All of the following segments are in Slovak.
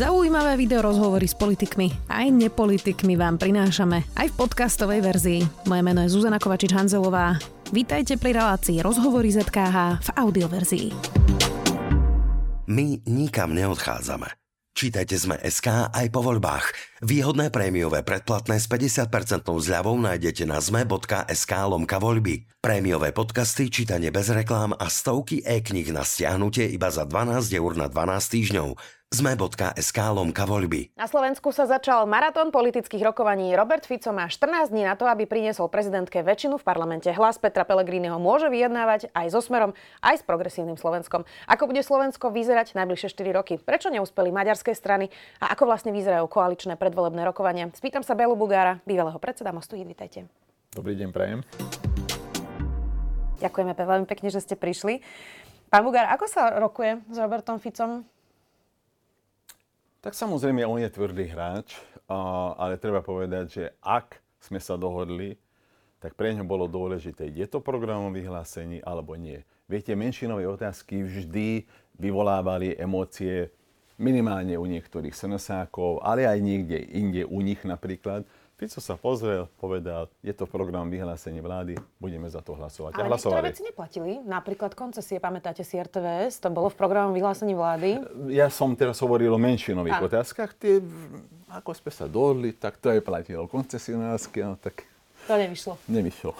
Zaujímavé video rozhovory s politikmi aj nepolitikmi vám prinášame aj v podcastovej verzii. Moje meno je Zuzana Kovačič-Hanzelová. Vítajte pri relácii Rozhovory ZKH v audioverzii. My nikam neodchádzame. Čítajte sme SK aj po voľbách. Výhodné prémiové predplatné s 50% zľavou nájdete na zme.sk lomka voľby. Prémiové podcasty, čítanie bez reklám a stovky e-knih na stiahnutie iba za 12 eur na 12 týždňov zme.sk lomka voľby. Na Slovensku sa začal maratón politických rokovaní. Robert Fico má 14 dní na to, aby priniesol prezidentke väčšinu v parlamente. Hlas Petra Pellegriniho môže vyjednávať aj so Smerom, aj s progresívnym Slovenskom. Ako bude Slovensko vyzerať najbližšie 4 roky? Prečo neúspeli maďarské strany? A ako vlastne vyzerajú koaličné predvolebné rokovania? Spýtam sa Belu Bugára, bývalého predseda Mostu. Vítajte. Dobrý deň, prajem. Ďakujeme veľmi pekne, že ste prišli. Pán Bugár, ako sa rokuje s Robertom Ficom? Tak samozrejme, on je tvrdý hráč, ale treba povedať, že ak sme sa dohodli, tak pre ňo bolo dôležité, je to programom vyhlásení alebo nie. Viete, menšinové otázky vždy vyvolávali emócie minimálne u niektorých srnosákov, ale aj niekde inde u nich napríklad. Fico sa pozrel, povedal, je to program vyhlásenie vlády, budeme za to hlasovať. Ale a niektoré veci neplatili. Napríklad koncesie, pamätáte si RTVS, to bolo v programu vyhlásení vlády. Ja som teraz hovoril o menšinových a. otázkach. Tie, ako sme sa dohodli, tak to aj platilo. Koncesionárske, no tak... To nevyšlo. Nevyšlo.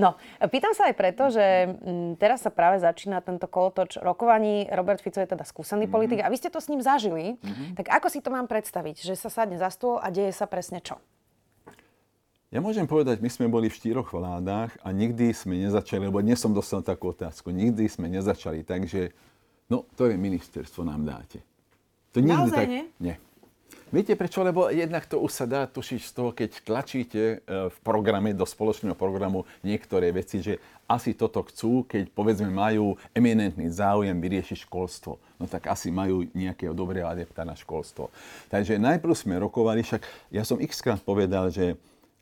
No, pýtam sa aj preto, že m, teraz sa práve začína tento kolotoč rokovaní. Robert Fico je teda skúsený mm-hmm. politik a vy ste to s ním zažili. Mm-hmm. Tak ako si to mám predstaviť? Že sa sadne za stôl a deje sa presne čo? Ja môžem povedať, my sme boli v štyroch vládách a nikdy sme nezačali, lebo dnes som dostal takú otázku, nikdy sme nezačali tak, že no, to je ministerstvo nám dáte. To nikdy Naozaj tak, nie? Nie. Viete prečo? Lebo jednak to už sa dá tušiť z toho, keď tlačíte e, v programe, do spoločného programu niektoré veci, že asi toto chcú, keď povedzme majú eminentný záujem vyriešiť školstvo. No tak asi majú nejakého dobrého adepta na školstvo. Takže najprv sme rokovali, však ja som x krát povedal, že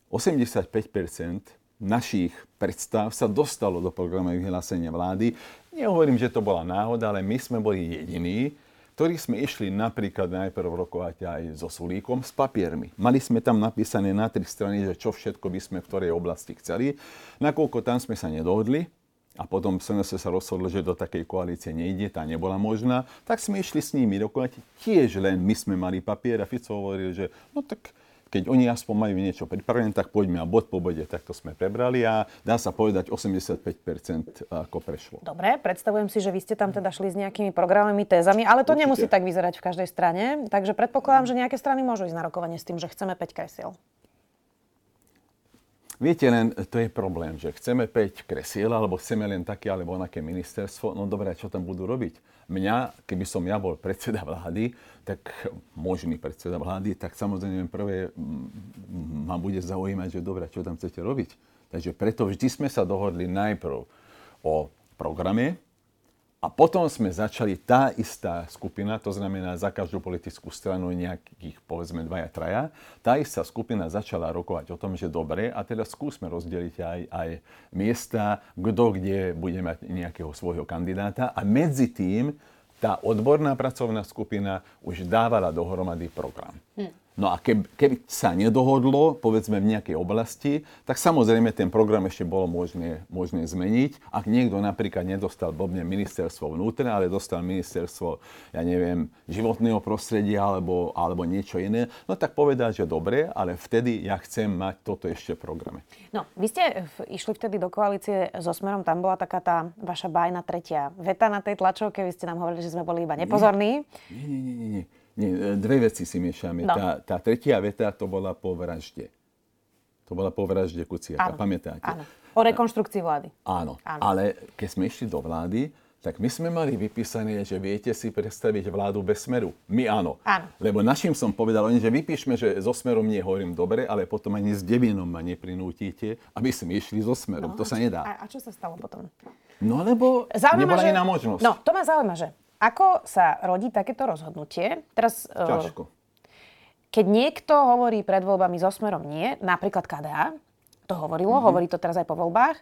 85% našich predstav sa dostalo do programu vyhlásenia vlády. Nehovorím, že to bola náhoda, ale my sme boli jediní, ktorí sme išli napríklad najprv rokovať aj so Sulíkom s papiermi. Mali sme tam napísané na tri strany, že čo všetko by sme v ktorej oblasti chceli. Nakoľko tam sme sa nedohodli, a potom SNS sa rozhodlo, že do takej koalície nejde, tá nebola možná, tak sme išli s nimi rokovať. Tiež len my sme mali papier a Fico hovoril, že no tak keď oni aspoň majú niečo pripravené, tak poďme a bod po bode, tak to sme prebrali a dá sa povedať 85% ako prešlo. Dobre, predstavujem si, že vy ste tam teda šli s nejakými programami, tézami, ale to Určite. nemusí tak vyzerať v každej strane, takže predpokladám, že nejaké strany môžu ísť na rokovanie s tým, že chceme 5 kresiel. Viete, len to je problém, že chceme 5 kresiel, alebo chceme len také alebo onaké ministerstvo. No dobré, čo tam budú robiť? Mňa, keby som ja bol predseda vlády, tak možný predseda vlády, tak samozrejme prvé ma bude zaujímať, že dobre, čo tam chcete robiť. Takže preto vždy sme sa dohodli najprv o programe, a potom sme začali tá istá skupina, to znamená za každú politickú stranu nejakých povedzme dvaja, traja, tá istá skupina začala rokovať o tom, že dobre, a teda skúsme rozdeliť aj, aj miesta, kto kde bude mať nejakého svojho kandidáta a medzi tým tá odborná pracovná skupina už dávala dohromady program. Hm. No a keby, keby sa nedohodlo, povedzme v nejakej oblasti, tak samozrejme ten program ešte bolo možné, možné zmeniť. Ak niekto napríklad nedostal blbne ministerstvo vnútra, ale dostal ministerstvo, ja neviem, životného prostredia alebo, alebo niečo iné, no tak povedať, že dobre, ale vtedy ja chcem mať toto ešte v programe. No, vy ste išli vtedy do koalície so Smerom, tam bola taká tá vaša bajná tretia veta na tej tlačovke, vy ste nám hovorili, že sme boli iba nepozorní. Nie, nie, nie, nie. nie. Nie, dve veci si miešame. No. Tá, tá tretia veta to bola po vražde. To bola po vražde Kuciaka, áno. pamätáte? Áno. O rekonštrukcii vlády. Áno. áno. Ale keď sme išli do vlády, tak my sme mali vypísané, že viete si predstaviť vládu bez smeru. My áno. áno. Lebo našim som povedal, oni, že vypíšme, že so smerom nie hovorím dobre, ale potom ani s Devinom ma neprinútite, aby sme išli so smerom. No, to sa nedá. A, a čo sa stalo potom? No lebo zaujíma nebola že... iná možnosť. No, to ma zaujíma, že ako sa rodí takéto rozhodnutie? Teraz, e, Ťažko. Keď niekto hovorí pred voľbami so smerom nie, napríklad KDA, to hovorilo, mm-hmm. hovorí to teraz aj po voľbách,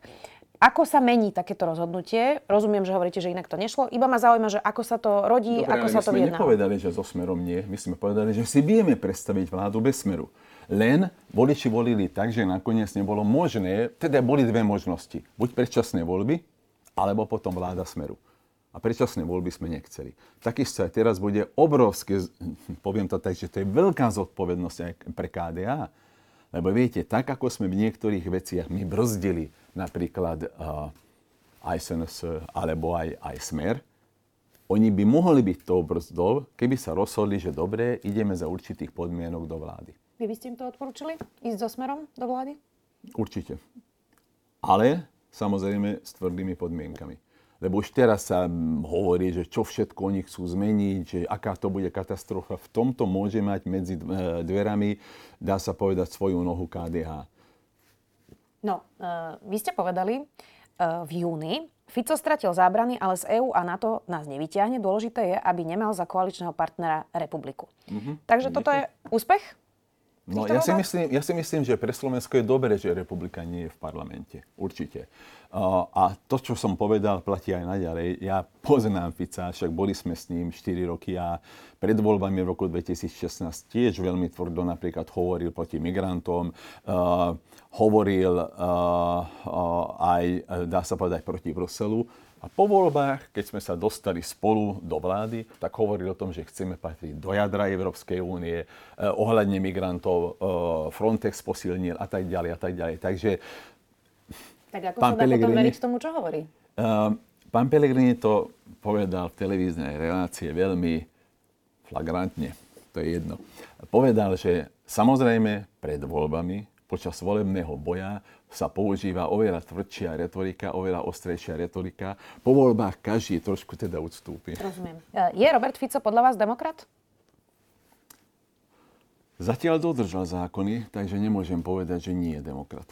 ako sa mení takéto rozhodnutie? Rozumiem, že hovoríte, že inak to nešlo. Iba ma zaujíma, že ako sa to rodí, Dobre, ako sa to vyjedná. vyjedná. My sme nepovedali, že so Smerom nie. My sme povedali, že si vieme predstaviť vládu bez Smeru. Len voliči volili tak, že nakoniec nebolo možné, teda boli dve možnosti. Buď predčasné voľby, alebo potom vláda Smeru. A predčasné voľby sme nechceli. Takisto aj teraz bude obrovské, poviem to tak, že to je veľká zodpovednosť aj pre KDA. Lebo viete, tak ako sme v niektorých veciach my brzdili napríklad uh, aj SNS alebo aj, aj Smer, oni by mohli byť tou brzdou, keby sa rozhodli, že dobre, ideme za určitých podmienok do vlády. Vy by ste im to odporúčili? Ísť so smerom do vlády? Určite. Ale samozrejme s tvrdými podmienkami. Lebo už teraz sa hovorí, že čo všetko oni chcú zmeniť, že aká to bude katastrofa. V tomto môže mať medzi dverami, dá sa povedať, svoju nohu KDH. No, uh, vy ste povedali uh, v júni, Fico stratil zábrany, ale z EÚ a NATO nás nevyťahne. Dôležité je, aby nemal za koaličného partnera republiku. Mm-hmm. Takže toto je úspech? No, ja si, myslím, ja si myslím, že pre Slovensko je dobré, že republika nie je v parlamente. Určite. A to, čo som povedal, platí aj naďalej. Ja poznám Fica, však boli sme s ním 4 roky a pred voľbami v roku 2016 tiež veľmi tvrdo napríklad hovoril proti migrantom, uh, hovoril uh, uh, aj, dá sa povedať, proti Bruselu. A po voľbách, keď sme sa dostali spolu do vlády, tak hovoril o tom, že chceme patriť do jadra Európskej únie, eh, ohľadne migrantov, eh, Frontex posilnil a tak ďalej a tak ďalej. Takže tak ako pán sa dá Pellegrini, potom veriť tomu, čo hovorí? Uh, pán Pellegrini to povedal v televíznej relácie veľmi flagrantne. To je jedno. Povedal, že samozrejme pred voľbami, počas volebného boja, sa používa oveľa tvrdšia retorika, oveľa ostrejšia retorika. Po voľbách každý trošku teda odstúpi. Rozumiem. E, je Robert Fico podľa vás demokrat? Zatiaľ dodržal zákony, takže nemôžem povedať, že nie je demokrat.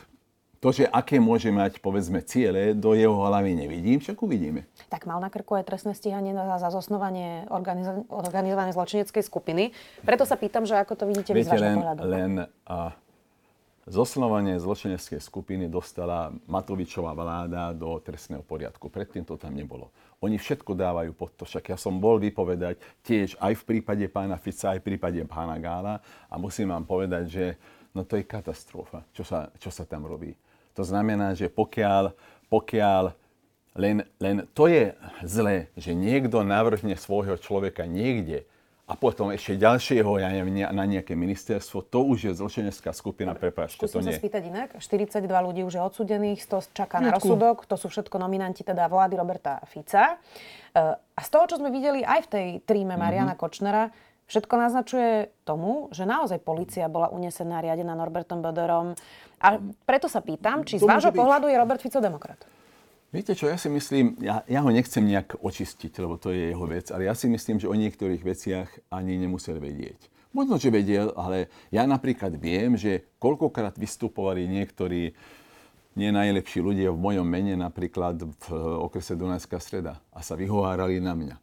To, že aké môže mať, povedzme, ciele, do jeho hlavy nevidím, však uvidíme. Tak mal na krku aj trestné stíhanie za zosnovanie organizo- organizovanej zločineckej skupiny. Preto sa pýtam, že ako to vidíte Viete, vy z len, pohľadu. len a, Zosnovanie zločineckej skupiny dostala Matovičová vláda do trestného poriadku. Predtým to tam nebolo. Oni všetko dávajú pod to. Však ja som bol vypovedať tiež aj v prípade pána Fica, aj v prípade pána Gála a musím vám povedať, že no to je katastrofa, čo sa, čo sa tam robí. To znamená, že pokiaľ, pokiaľ len, len to je zlé, že niekto navrhne svojho človeka niekde, a potom ešte ďalšieho, ja neviem, na nejaké ministerstvo, to už je zločinecká skupina, prepáčte, to nie. sa spýtať inak. 42 ľudí už je odsudených, 100 čaká na rozsudok, to sú všetko nominanti teda vlády Roberta Fica. E, a z toho, čo sme videli aj v tej tríme Mariana mm-hmm. Kočnera, všetko naznačuje tomu, že naozaj policia bola unesená, riadená Norbertom Bodorom. A preto sa pýtam, či z vášho pohľadu je Robert Fico demokrat? Viete čo, ja si myslím, ja, ja ho nechcem nejak očistiť, lebo to je jeho vec, ale ja si myslím, že o niektorých veciach ani nemusel vedieť. Možno, že vedel, ale ja napríklad viem, že koľkokrát vystupovali niektorí nie najlepší ľudia v mojom mene, napríklad v okrese Dunajská streda a sa vyhovárali na mňa.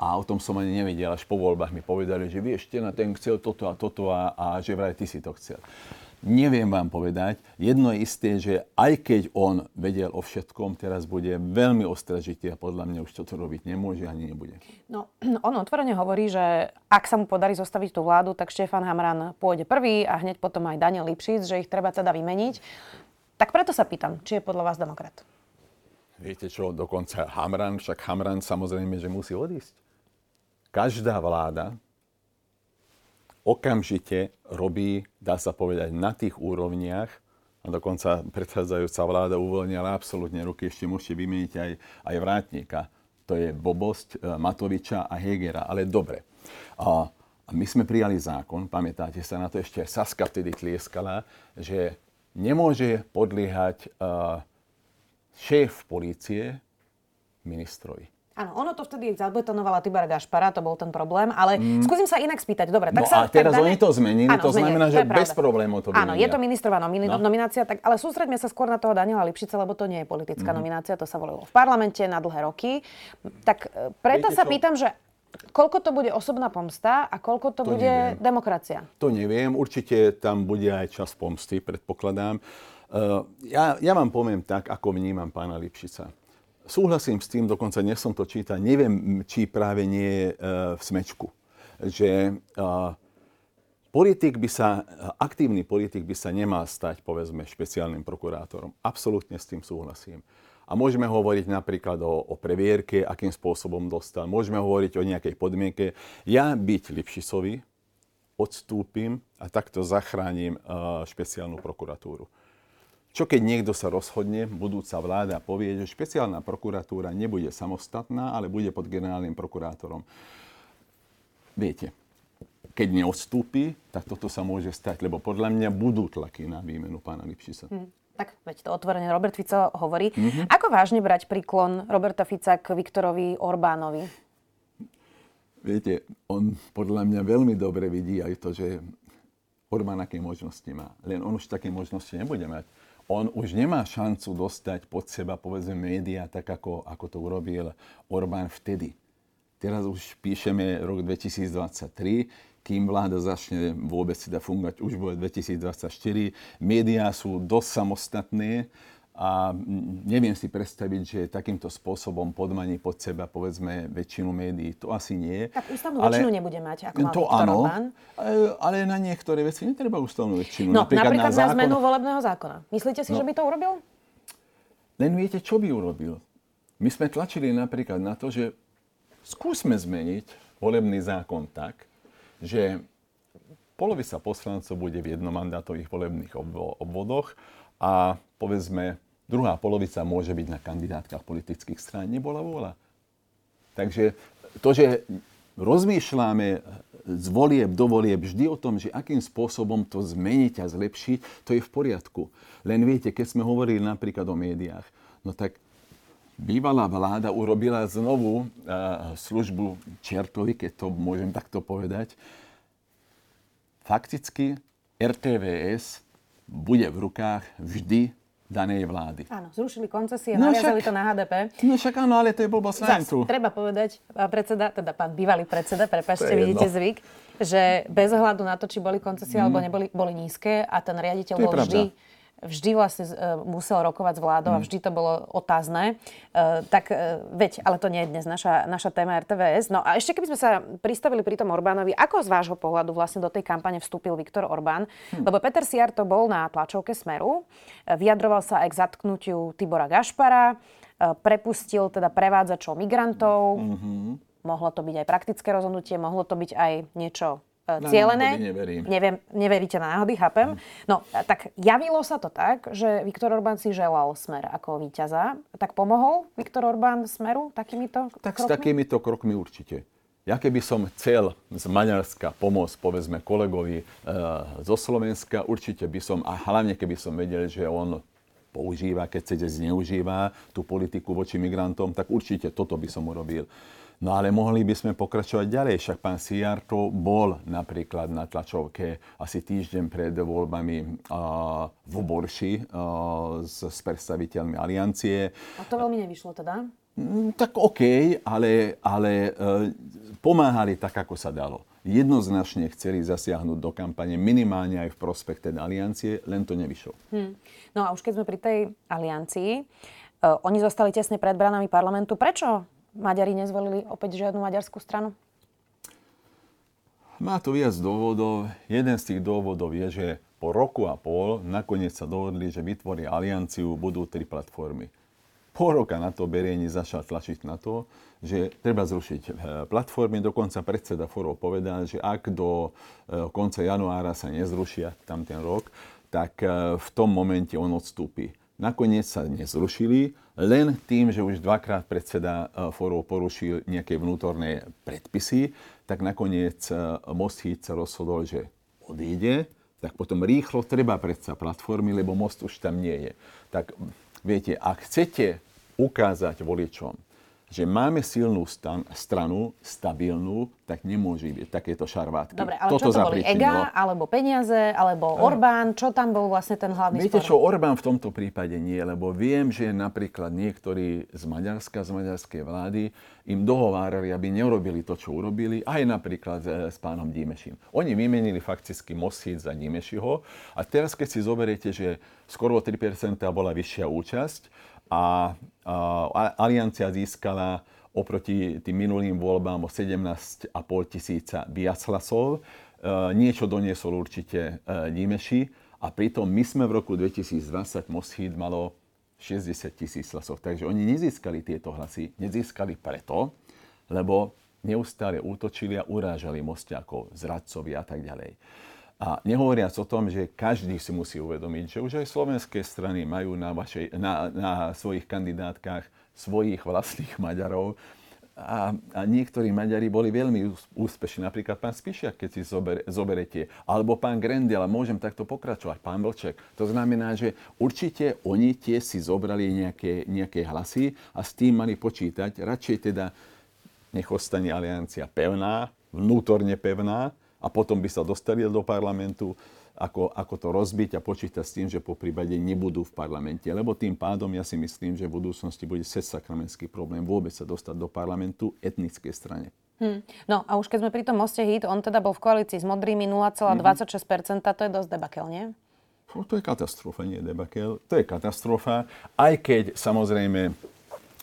A o tom som ani nevedel, až po voľbách mi povedali, že vieš, na ten chcel toto a toto a, a že vraj ty si to chcel. Neviem vám povedať. Jedno je isté, že aj keď on vedel o všetkom, teraz bude veľmi ostražitý a podľa mňa už toto robiť nemôže ani nebude. No, on otvorene hovorí, že ak sa mu podarí zostaviť tú vládu, tak Štefan Hamran pôjde prvý a hneď potom aj Daniel Lipšic, že ich treba teda vymeniť. Tak preto sa pýtam, či je podľa vás demokrat? Viete čo, dokonca Hamran, však Hamran samozrejme, že musí odísť. Každá vláda, okamžite robí, dá sa povedať, na tých úrovniach, a dokonca predchádzajúca vláda uvoľnila absolútne ruky, ešte môžete vymeniť aj, aj vrátnika. To je bobosť e, Matoviča a Hegera, ale dobre. A, my sme prijali zákon, pamätáte sa na to, ešte Saska vtedy tlieskala, že nemôže podliehať uh, šéf policie ministrovi. Áno, ono to vtedy zabetonovala Tibor Gašpara, to bol ten problém, ale mm. skúsim sa inak spýtať. Dobre, tak no sa, a teraz tak dáme... oni to zmenili, áno, to znamená, že to bez problémov to Áno, je to ministrová nomini- no. nominácia, tak, ale sústreďme sa skôr na toho Daniela Lipšica, lebo to nie je politická mm. nominácia, to sa volilo v parlamente na dlhé roky. Tak e, preto Viete sa čo? pýtam, že Koľko to bude osobná pomsta a koľko to, to bude neviem. demokracia? To neviem. Určite tam bude aj čas pomsty, predpokladám. ja, ja vám poviem tak, ako vnímam pána Lipšica. Súhlasím s tým, dokonca nech som to čítal, neviem, či práve nie je v smečku, že politik by sa, aktívny politik by sa nemal stať, povedzme, špeciálnym prokurátorom. Absolútne s tým súhlasím. A môžeme hovoriť napríklad o, o previerke, akým spôsobom dostal. Môžeme hovoriť o nejakej podmienke. Ja byť Lipšicovi odstúpim a takto zachránim uh, špeciálnu prokuratúru. Čo keď niekto sa rozhodne, budúca vláda povie, že špeciálna prokuratúra nebude samostatná, ale bude pod generálnym prokurátorom. Viete, keď neodstúpi, tak toto sa môže stať, lebo podľa mňa budú tlaky na výmenu pána Lipšica. Hmm. Tak veď to otvorene Robert Fico hovorí. Mm-hmm. Ako vážne brať príklon Roberta Fica k Viktorovi Orbánovi? Viete, on podľa mňa veľmi dobre vidí aj to, že Orbán aké možnosti má. Len on už také možnosti nebude mať. On už nemá šancu dostať pod seba, povedzme, médiá, tak ako, ako to urobil Orbán vtedy. Teraz už píšeme rok 2023, kým vláda začne vôbec teda fungovať už v 2024. Médiá sú dosť samostatné a neviem si predstaviť, že takýmto spôsobom podmaní pod seba, povedzme, väčšinu médií. To asi nie. Tak ústavnú ale, väčšinu nebude mať, ako mal To Viktor áno, Orbán. ale na niektoré veci netreba ústavnú väčšinu. No, napríklad, napríklad na, na zákon... zmenu volebného zákona. Myslíte si, no, že by to urobil? Len viete, čo by urobil? My sme tlačili napríklad na to, že skúsme zmeniť volebný zákon tak, že polovica poslancov bude v jednomandátových volebných obvodoch a povedzme druhá polovica môže byť na kandidátkach politických strán. Nebola vôľa. Takže to, že rozmýšľame z volieb do volieb vždy o tom, že akým spôsobom to zmeniť a zlepšiť, to je v poriadku. Len viete, keď sme hovorili napríklad o médiách, no tak bývalá vláda urobila znovu uh, službu Čertovi, keď to môžem takto povedať, fakticky RTVS bude v rukách vždy danej vlády. Áno, zrušili koncesie, no naviazali však, to na HDP. No však áno, ale to je blbosť tu. Treba povedať, pán predseda, teda pán bývalý predseda, prepačte, vidíte zvyk, že bez ohľadu na to, či boli koncesie mm. alebo neboli, boli nízke a ten riaditeľ bol vždy vždy vlastne uh, musel rokovať s vládou mm. a vždy to bolo otázne. Uh, tak uh, veď, ale to nie je dnes naša, naša téma RTVS. No a ešte keby sme sa pristavili pri tom Orbánovi, ako z vášho pohľadu vlastne do tej kampane vstúpil Viktor Orbán? Mm. Lebo Peter Siar to bol na tlačovke Smeru, vyjadroval sa aj k zatknutiu Tibora Gašpara, prepustil teda prevádzačov migrantov, mm-hmm. mohlo to byť aj praktické rozhodnutie, mohlo to byť aj niečo E, cielené. neverím. Neviem, neveríte na náhody, chápem. No, tak javilo sa to tak, že Viktor Orbán si želal smer ako víťaza. Tak pomohol Viktor Orbán smeru takýmito tak krokmi? s takýmito krokmi určite. Ja keby som chcel z Maďarska pomôcť, povedzme, kolegovi e, zo Slovenska, určite by som, a hlavne keby som vedel, že on používa, keď chcete, zneužíva tú politiku voči migrantom, tak určite toto by som urobil. No ale mohli by sme pokračovať ďalej, však pán Sijarto bol napríklad na tlačovke asi týždeň pred voľbami uh, v Borši uh, s, s predstaviteľmi aliancie. A to veľmi nevyšlo teda? Mm, tak OK, ale, ale uh, pomáhali tak, ako sa dalo. Jednoznačne chceli zasiahnuť do kampane minimálne aj v prospech tej aliancie, len to nevyšlo. Hmm. No a už keď sme pri tej aliancii, uh, oni zostali tesne pred branami parlamentu. Prečo Maďari nezvolili opäť žiadnu maďarskú stranu? Má to viac dôvodov. Jeden z tých dôvodov je, že po roku a pol nakoniec sa dohodli, že vytvoria alianciu, budú tri platformy. Pol roka na to Berieni začal tlačiť na to, že treba zrušiť eh, platformy. Dokonca predseda Forov povedal, že ak do eh, konca januára sa nezrušia tam ten rok, tak eh, v tom momente on odstúpi. Nakoniec sa nezrušili, len tým, že už dvakrát predseda e, fórov porušil nejaké vnútorné predpisy, tak nakoniec e, Most sa rozhodol, že odíde, tak potom rýchlo treba predsa platformy, lebo Most už tam nie je. Tak viete, ak chcete ukázať voličom, že máme silnú stan, stranu, stabilnú, tak nemôže byť takéto šarvátky. Dobre, ale Toto čo to boli? EGA, alebo peniaze, alebo Orbán? Čo tam bol vlastne ten hlavný Viete spor? čo, Orbán v tomto prípade nie, lebo viem, že napríklad niektorí z Maďarska, z maďarskej vlády im dohovárali, aby neurobili to, čo urobili, aj napríklad s, s pánom Dímeším. Oni vymenili fakticky Mosíc za Dímešiho a teraz, keď si zoberiete, že skoro o 3% bola vyššia účasť, a, a Aliancia získala oproti tým minulým voľbám o 17,5 tisíca viac hlasov. E, niečo doniesol určite e, Dímeši a pritom my sme v roku 2020 Moshid malo 60 tisíc hlasov. Takže oni nezískali tieto hlasy. Nezískali preto, lebo neustále útočili a urážali Mostiakov, zradcovi a tak ďalej. A nehovoriac o tom, že každý si musí uvedomiť, že už aj slovenské strany majú na, vašej, na, na svojich kandidátkach svojich vlastných Maďarov. A, a niektorí Maďari boli veľmi úspešní, napríklad pán Spišiak, keď si zober, zoberete, alebo pán Grendel, a môžem takto pokračovať, pán Vlček. To znamená, že určite oni tie si zobrali nejaké, nejaké hlasy a s tým mali počítať. Radšej teda nech ostane aliancia pevná, vnútorne pevná, a potom by sa dostali do parlamentu, ako, ako to rozbiť a počítať s tým, že po prípade nebudú v parlamente. Lebo tým pádom ja si myslím, že v budúcnosti bude sesakramenský problém vôbec sa dostať do parlamentu etnickej strane. Hmm. No a už keď sme pri tom moste HIT, on teda bol v koalícii s modrými 0,26%, mm-hmm. to je dosť debakel, nie? To je katastrofa, nie debakel. To je katastrofa, aj keď samozrejme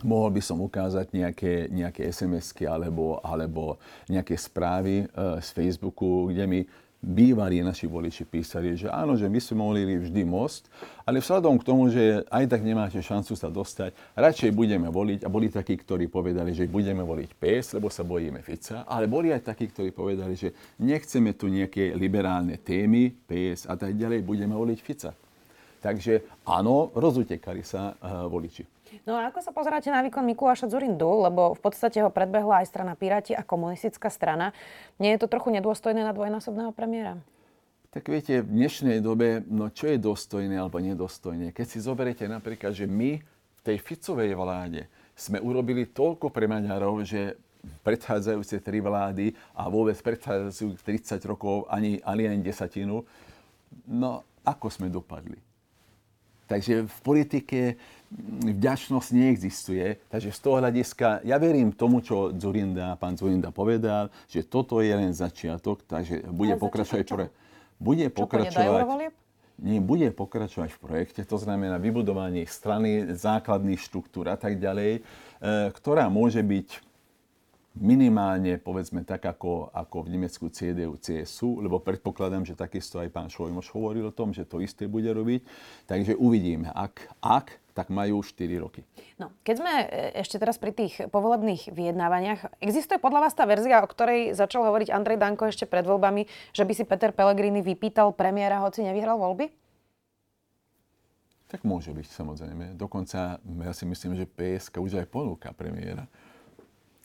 mohol by som ukázať nejaké, nejaké SMS-ky alebo, alebo nejaké správy uh, z Facebooku, kde mi bývalí naši voliči písali, že áno, že my sme mohli vždy most, ale vzhľadom k tomu, že aj tak nemáte šancu sa dostať, radšej budeme voliť. A boli takí, ktorí povedali, že budeme voliť PS, lebo sa bojíme Fica, ale boli aj takí, ktorí povedali, že nechceme tu nejaké liberálne témy, PS a tak ďalej, budeme voliť Fica. Takže áno, rozutekali sa uh, voliči. No a ako sa pozeráte na výkon Mikuláša Zurindu, lebo v podstate ho predbehla aj strana Piráti a komunistická strana. Nie je to trochu nedôstojné na dvojnásobného premiéra? Tak viete, v dnešnej dobe, no čo je dôstojné alebo nedôstojné? Keď si zoberiete napríklad, že my v tej Ficovej vláde sme urobili toľko pre Maďarov, že predchádzajúce tri vlády a vôbec predchádzajúcich 30 rokov ani, ani ani desatinu, no ako sme dopadli? Takže v politike vďačnosť neexistuje. Takže z toho hľadiska, ja verím tomu, čo Zurinda, pán Zurinda povedal, že toto je len začiatok, takže bude pokračovať... Pro... Bude čo pokračovať... Nie, bude pokračovať v projekte, to znamená vybudovanie strany, základných štruktúr a tak ďalej, e, ktorá môže byť minimálne, povedzme, tak ako, ako v Nemecku CDU, CSU, lebo predpokladám, že takisto aj pán Šojmoš hovoril o tom, že to isté bude robiť. Takže uvidíme, ak, ak tak majú 4 roky. No, keď sme e, ešte teraz pri tých povolebných vyjednávaniach, existuje podľa vás tá verzia, o ktorej začal hovoriť Andrej Danko ešte pred voľbami, že by si Peter Pellegrini vypýtal premiéra, hoci nevyhral voľby? Tak môže byť, samozrejme. Dokonca ja si myslím, že PSK už aj ponúka premiéra.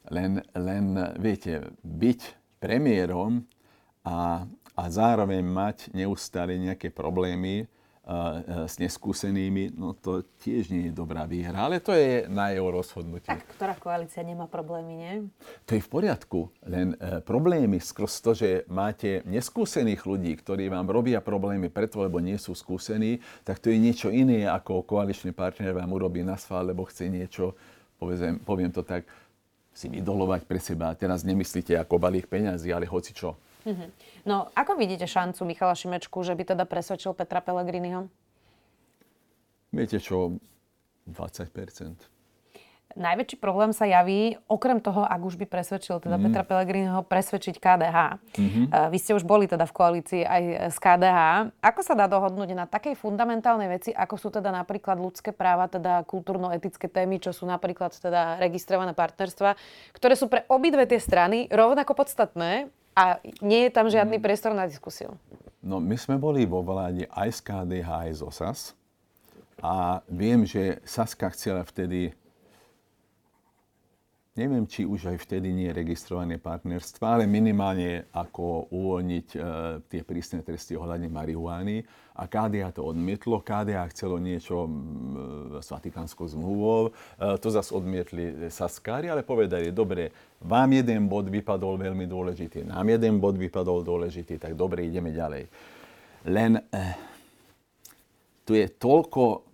Len, len viete, byť premiérom a, a zároveň mať neustále nejaké problémy s neskúsenými, no to tiež nie je dobrá výhra, ale to je na jeho rozhodnutie. Tak, ktorá koalícia nemá problémy, nie? To je v poriadku, len e, problémy skrz to, že máte neskúsených ľudí, ktorí vám robia problémy preto, lebo nie sú skúsení, tak to je niečo iné, ako koaličný partner vám urobí na svál, lebo chce niečo, poviem, poviem to tak, si vydolovať pre seba. Teraz nemyslíte ako balík peňazí, ale hoci čo. Mm-hmm. No, ako vidíte šancu Michala Šimečku, že by teda presvedčil Petra Pellegriniho? Viete čo, 20 Najväčší problém sa javí, okrem toho, ak už by presvedčil teda mm. Petra Pellegriniho, presvedčiť KDH. Mm-hmm. Uh, vy ste už boli teda v koalícii aj s KDH. Ako sa dá dohodnúť na takej fundamentálnej veci, ako sú teda napríklad ľudské práva, teda kultúrno-etické témy, čo sú napríklad teda registrované partnerstva, ktoré sú pre obidve tie strany rovnako podstatné a nie je tam žiadny mm. priestor na diskusiu? No, my sme boli vo vláde aj z KDH, aj z OSAS. A viem, že Saska chcela vtedy neviem, či už aj vtedy nie je registrované partnerstva, ale minimálne ako uvoľniť e, tie prísne tresty ohľadne marihuány. A KDA to odmietlo. KDA chcelo niečo e, s Vatikánskou zmluvou. E, to zase odmietli Saskári, ale povedali, dobre, vám jeden bod vypadol veľmi dôležitý, nám jeden bod vypadol dôležitý, tak dobre, ideme ďalej. Len e, tu je toľko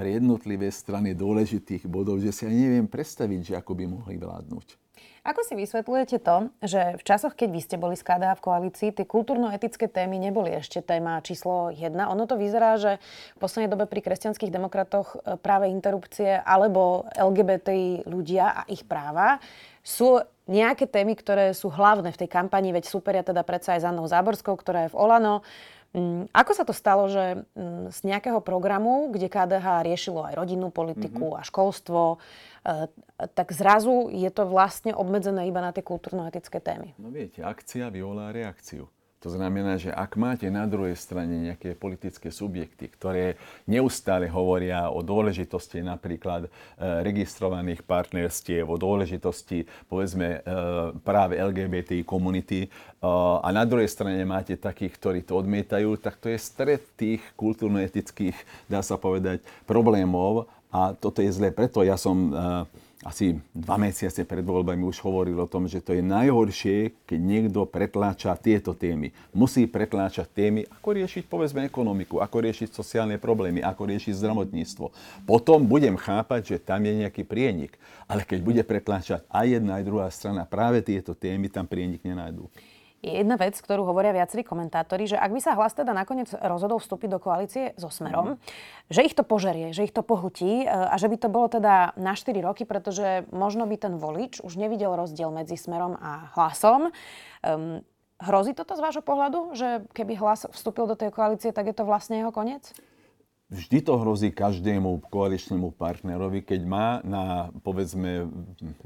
pre jednotlivé strany dôležitých bodov, že si aj neviem predstaviť, že ako by mohli vládnuť. Ako si vysvetľujete to, že v časoch, keď vy ste boli z KDH v koalícii, tie kultúrno-etické témy neboli ešte téma číslo jedna? Ono to vyzerá, že v poslednej dobe pri kresťanských demokratoch e, práve interrupcie alebo LGBTI ľudia a ich práva sú nejaké témy, ktoré sú hlavné v tej kampani, veď superia teda predsa aj s Annou Záborskou, ktorá je v Olano. Mm, ako sa to stalo, že mm, z nejakého programu, kde KDH riešilo aj rodinnú politiku mm-hmm. a školstvo, e, tak zrazu je to vlastne obmedzené iba na tie kultúrno-etické témy? No viete, akcia vyvolá reakciu. To znamená, že ak máte na druhej strane nejaké politické subjekty, ktoré neustále hovoria o dôležitosti napríklad e, registrovaných partnerstiev, o dôležitosti povedzme e, práve LGBT komunity e, a na druhej strane máte takých, ktorí to odmietajú, tak to je stred tých kultúrno-etických, dá sa povedať, problémov a toto je zlé. Preto ja som asi dva mesiace pred voľbami už hovoril o tom, že to je najhoršie, keď niekto pretláča tieto témy. Musí pretláčať témy, ako riešiť povedzme ekonomiku, ako riešiť sociálne problémy, ako riešiť zdravotníctvo. Potom budem chápať, že tam je nejaký prienik. Ale keď bude pretláčať aj jedna, aj druhá strana práve tieto témy, tam prienik nenájdú je jedna vec, ktorú hovoria viacerí komentátori, že ak by sa hlas teda nakoniec rozhodol vstúpiť do koalície so Smerom, mm. že ich to požerie, že ich to pohutí e, a že by to bolo teda na 4 roky, pretože možno by ten volič už nevidel rozdiel medzi Smerom a hlasom. Um, hrozí toto z vášho pohľadu, že keby hlas vstúpil do tej koalície, tak je to vlastne jeho koniec? Vždy to hrozí každému koaličnému partnerovi, keď má na, povedzme,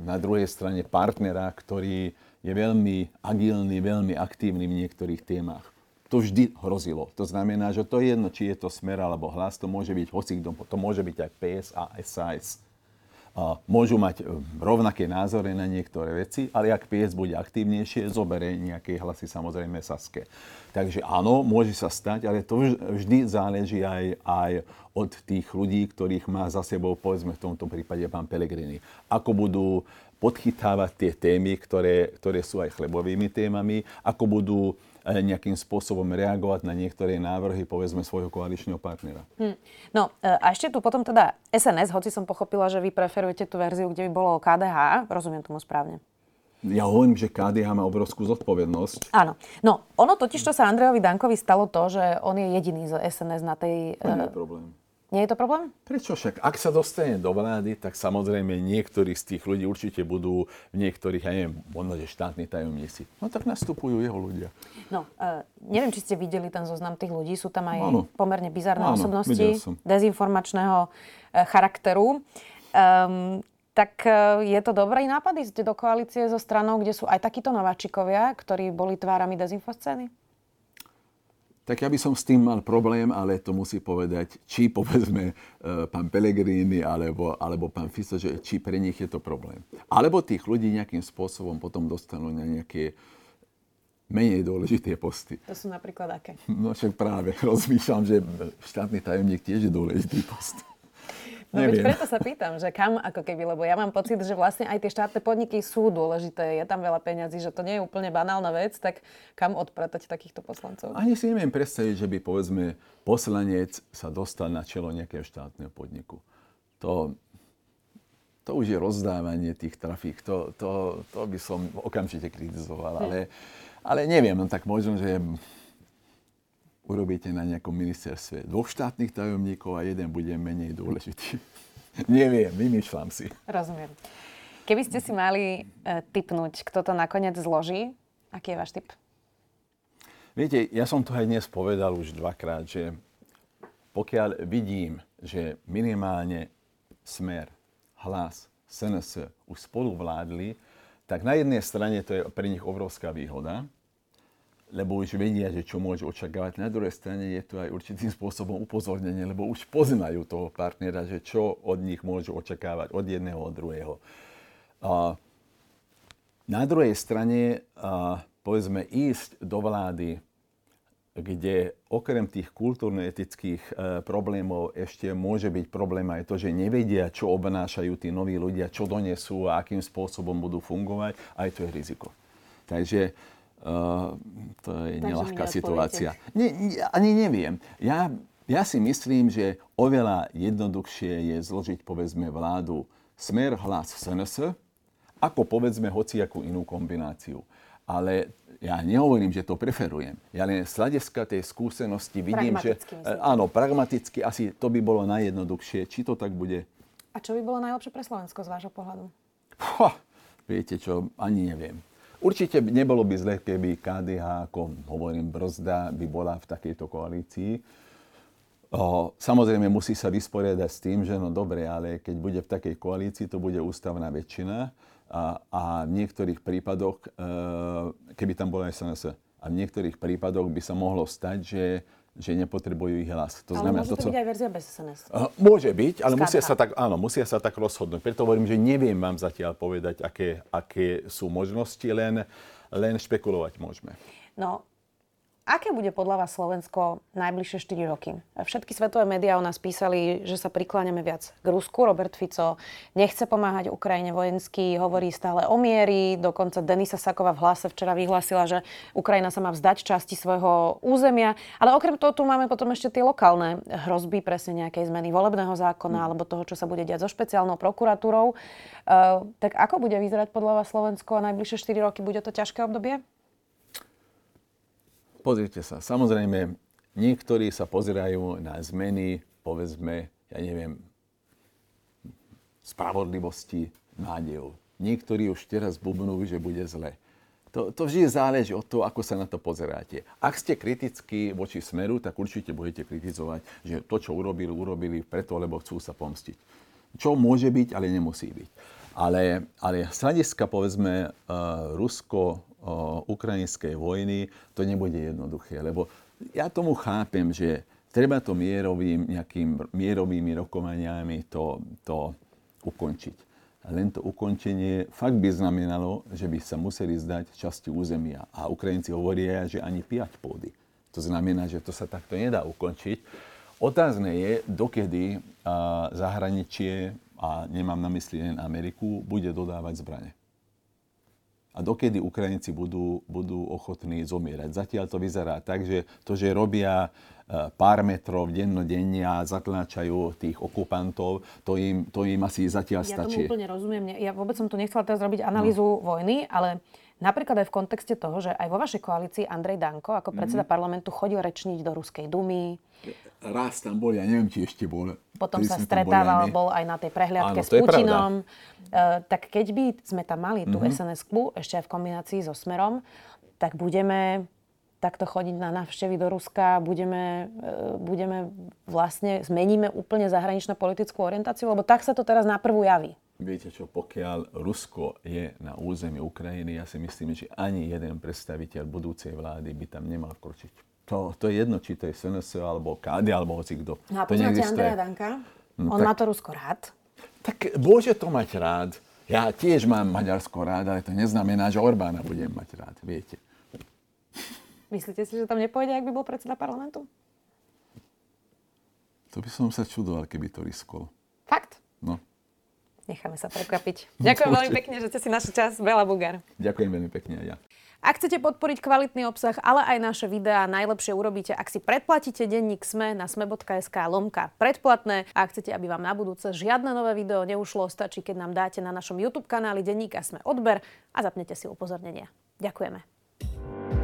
na druhej strane partnera, ktorý je veľmi agilný, veľmi aktívny v niektorých témach. To vždy hrozilo. To znamená, že to je jedno, či je to smer alebo hlas, to môže byť hocikto, to môže byť aj PS a SAS. Môžu mať e, rovnaké názory na niektoré veci, ale ak PS bude aktívnejšie, zobere nejaké hlasy samozrejme Saske. Takže áno, môže sa stať, ale to vždy záleží aj, aj od tých ľudí, ktorých má za sebou, povedzme v tomto prípade pán Pelegrini. Ako budú podchytávať tie témy, ktoré, ktoré sú aj chlebovými témami, ako budú nejakým spôsobom reagovať na niektoré návrhy, povedzme, svojho koaličného partnera. Hmm. No eh, a ešte tu potom teda SNS, hoci som pochopila, že vy preferujete tú verziu, kde by bolo KDH, rozumiem tomu správne. Ja hovorím, že KDH má obrovskú zodpovednosť. Áno. No, ono totiž, čo sa Andrejovi Dankovi stalo to, že on je jediný z SNS na tej... To nie je eh, problém. Nie je to problém? Prečo však? Ak sa dostane do vlády, tak samozrejme niektorí z tých ľudí určite budú v niektorých, ja neviem, možno, že štátni tajomníci. No tak nastupujú jeho ľudia. No, uh, neviem, či ste videli ten zoznam tých ľudí. Sú tam aj ano. pomerne bizarné ano, osobnosti dezinformačného uh, charakteru. Um, tak uh, je to dobrý nápad ísť do koalície so stranou, kde sú aj takíto nováčikovia, ktorí boli tvárami dezinfoscény? Tak ja by som s tým mal problém, ale to musí povedať, či povedzme e, pán Pellegrini alebo, alebo pán Fico, že či pre nich je to problém. Alebo tých ľudí nejakým spôsobom potom dostanú na nejaké menej dôležité posty. To sú napríklad aké? No však práve rozmýšľam, že štátny tajomník tiež je dôležitý post. No veď preto sa pýtam, že kam ako keby, lebo ja mám pocit, že vlastne aj tie štátne podniky sú dôležité, je tam veľa peňazí, že to nie je úplne banálna vec, tak kam odpratať takýchto poslancov? Ani si neviem predstaviť, že by povedzme poslanec sa dostal na čelo nejakého štátneho podniku. To, to už je rozdávanie tých trafík, to, to, to by som okamžite kritizoval, hm. ale, ale neviem, no tak možno, že urobíte na nejakom ministerstve dvoch štátnych tajomníkov a jeden bude menej dôležitý. Neviem, vymýšľam si. Rozumiem. Keby ste si mali e, typnúť, kto to nakoniec zloží, aký je váš typ? Viete, ja som to aj dnes povedal už dvakrát, že pokiaľ vidím, že minimálne Smer, Hlas, SNS už spolu vládli, tak na jednej strane to je pre nich obrovská výhoda, lebo už vedia, že čo môžu očakávať. Na druhej strane je to aj určitým spôsobom upozornenie, lebo už poznajú toho partnera, že čo od nich môžu očakávať od jedného od druhého. A Na druhej strane, povedzme, ísť do vlády, kde okrem tých kultúrno-etických e, problémov ešte môže byť problém aj to, že nevedia, čo obnášajú tí noví ľudia, čo donesú a akým spôsobom budú fungovať, aj to je riziko. Takže uh, to je Takže nelahká situácia. Nie, ani neviem. Ja, ja si myslím, že oveľa jednoduchšie je zložiť, povedzme, vládu smer, hlas, SNS, ako povedzme hociakú inú kombináciu. Ale ja nehovorím, že to preferujem. Ja len z hľadiska tej skúsenosti vidím, že... Myslím. Áno, pragmaticky asi to by bolo najjednoduchšie. Či to tak bude? A čo by bolo najlepšie pre Slovensko z vášho pohľadu? Ha, viete čo, ani neviem. Určite nebolo by zle, keby KDH, ako hovorím, brzda by bola v takejto koalícii. O, samozrejme musí sa vysporiadať s tým, že no dobre, ale keď bude v takej koalícii, to bude ústavná väčšina a, a v niektorých prípadoch, e, keby tam bola SNS, a v niektorých prípadoch by sa mohlo stať, že že nepotrebujú ich hlas. To ale znamená, môže to, co... byť aj verzia bez SNS. Uh, môže byť, ale musia sa, tak, áno, musia sa tak rozhodnúť. Preto hovorím, že neviem vám zatiaľ povedať, aké, aké sú možnosti, len, len špekulovať môžeme. No, Aké bude podľa vás Slovensko najbližšie 4 roky? Všetky svetové médiá o nás písali, že sa prikláňame viac k Rusku. Robert Fico nechce pomáhať Ukrajine vojensky, hovorí stále o miery. Dokonca Denisa Saková v hlase včera vyhlásila, že Ukrajina sa má vzdať časti svojho územia. Ale okrem toho tu máme potom ešte tie lokálne hrozby, presne nejakej zmeny volebného zákona alebo toho, čo sa bude diať so špeciálnou prokuratúrou. Uh, tak ako bude vyzerať podľa vás Slovensko najbližšie 4 roky? Bude to ťažké obdobie? Pozrite sa, samozrejme, niektorí sa pozerajú na zmeny, povedzme, ja neviem, spravodlivosti, nádejov. Niektorí už teraz bubnú, že bude zle. To, to vždy záleží od toho, ako sa na to pozeráte. Ak ste kritickí voči smeru, tak určite budete kritizovať, že to, čo urobili, urobili preto, lebo chcú sa pomstiť. Čo môže byť, ale nemusí byť. Ale, ale z hľadiska, povedzme, uh, Rusko, ukrajinskej vojny, to nebude jednoduché, lebo ja tomu chápem, že treba to mierovým, nejakým mierovými rokovaniami to, to ukončiť. A len to ukončenie fakt by znamenalo, že by sa museli zdať časti územia. A Ukrajinci hovoria, že ani piať pôdy. To znamená, že to sa takto nedá ukončiť. Otázne je, dokedy zahraničie, a nemám na mysli len Ameriku, bude dodávať zbrane a dokedy Ukrajinci budú, budú ochotní zomierať. Zatiaľ to vyzerá tak, že to, že robia e, pár metrov dennodenne a zatláčajú tých okupantov, to im, to im asi zatiaľ ja stačí. Ja tomu úplne rozumiem. Ja vôbec som tu nechcela teraz robiť analýzu no. vojny, ale Napríklad aj v kontexte toho, že aj vo vašej koalícii Andrej Danko ako predseda mm-hmm. parlamentu chodil rečniť do Ruskej dumy. Raz tam bol, ja neviem, či ešte bol. Potom sa stretával, bol aj na tej prehliadke Áno, s Putinom. Uh, tak keď by sme tam mali tú mm-hmm. SNS-ku, ešte aj v kombinácii so Smerom, tak budeme takto chodiť na návštevy do Ruska, budeme, uh, budeme vlastne, zmeníme úplne zahraničnú politickú orientáciu, lebo tak sa to teraz na prvú javí. Viete čo, pokiaľ Rusko je na území Ukrajiny, ja si myslím, že ani jeden predstaviteľ budúcej vlády by tam nemal vkročiť. To, to je jedno, či to je SNS, alebo KD, alebo hoci kto. No a poznáte Andreja Danka? No, On tak, má to Rusko rád? Tak môže to mať rád. Ja tiež mám Maďarsko rád, ale to neznamená, že Orbána budem mať rád, viete. Myslíte si, že tam nepôjde, ak by bol predseda parlamentu? To by som sa čudoval, keby to riskol. Fakt? No. Necháme sa prekvapiť. Ďakujem veľmi pekne, že ste si našli čas. Bela Bugár. Ďakujem veľmi pekne aj ja. Ak chcete podporiť kvalitný obsah, ale aj naše videá, najlepšie urobíte, ak si predplatíte denník SME na sme.sk lomka predplatné. A ak chcete, aby vám na budúce žiadne nové video neušlo, stačí, keď nám dáte na našom YouTube kanáli denníka SME odber a zapnete si upozornenia. Ďakujeme.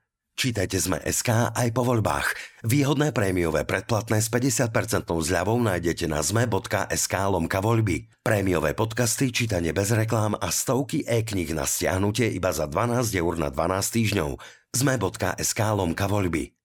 Čítajte Sme SK aj po voľbách. Výhodné prémiové predplatné s 50% zľavou nájdete na zme.sk lomka voľby. Prémiové podcasty, čítanie bez reklám a stovky e-knih na stiahnutie iba za 12 eur na 12 týždňov. Zme.sk lomka voľby.